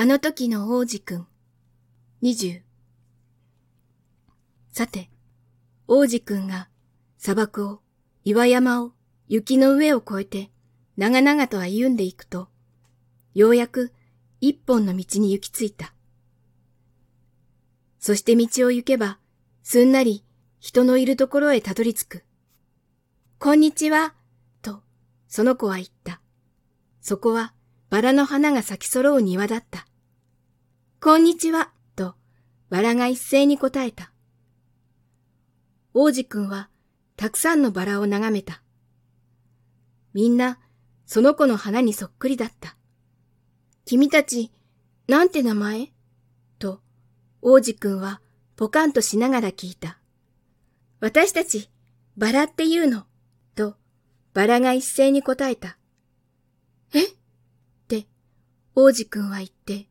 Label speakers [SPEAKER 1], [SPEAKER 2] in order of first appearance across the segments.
[SPEAKER 1] あの時の王子くん、二十。さて、王子くんが砂漠を、岩山を、雪の上を越えて、長々と歩んでいくと、ようやく一本の道に行き着いた。そして道を行けば、すんなり人のいるところへたどり着く。こんにちは、と、その子は言った。そこはバラの花が咲き揃う庭だった。こんにちは、と、バラが一斉に答えた。王子くんは、たくさんのバラを眺めた。みんな、その子の花にそっくりだった。君たち、なんて名前？と、王子くんは、ポカンとしながら聞いた。私たち、バラって言うの、と、バラが一斉に答えた。え？って、王子くんは言って、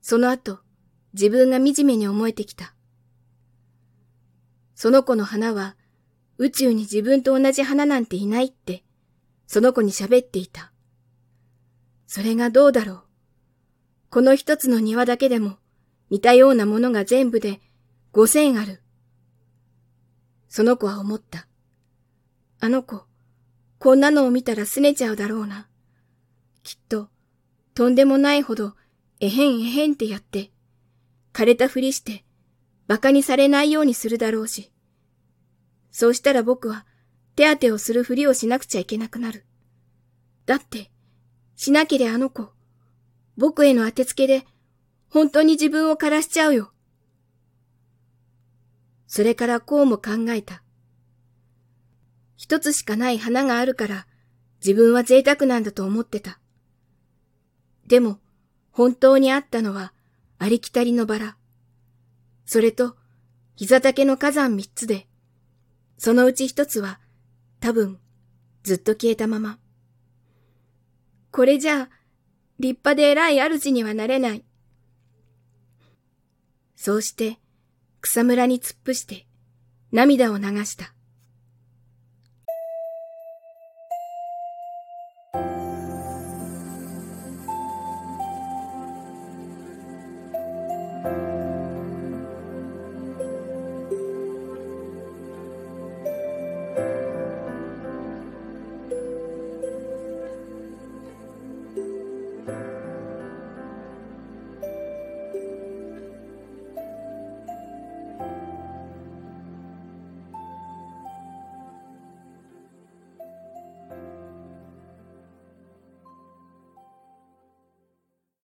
[SPEAKER 1] その後、自分が惨めに思えてきた。その子の花は、宇宙に自分と同じ花なんていないって、その子に喋っていた。それがどうだろう？この一つの庭だけでも、似たようなものが全部で五千ある。その子は思った。あの子、こんなのを見たら拗ねちゃうだろうな。きっと、とんでもないほどえへんえへんってやって、枯れたふりして、馬鹿にされないようにするだろうし。そうしたら僕は手当てをするふりをしなくちゃいけなくなる。だって、しなけれあの子、僕への当てつけで、本当に自分を枯らしちゃうよ。それからこうも考えた。一つしかない花があるから、自分は贅沢なんだと思ってた。でも、本当にあったのはありきたりのバラ。それと膝丈の火山三つで、そのうち一つは多分ずっと消えたまま。これじゃあ立派で偉い主にはなれない。そうして草むらに突っ伏して、涙を流した。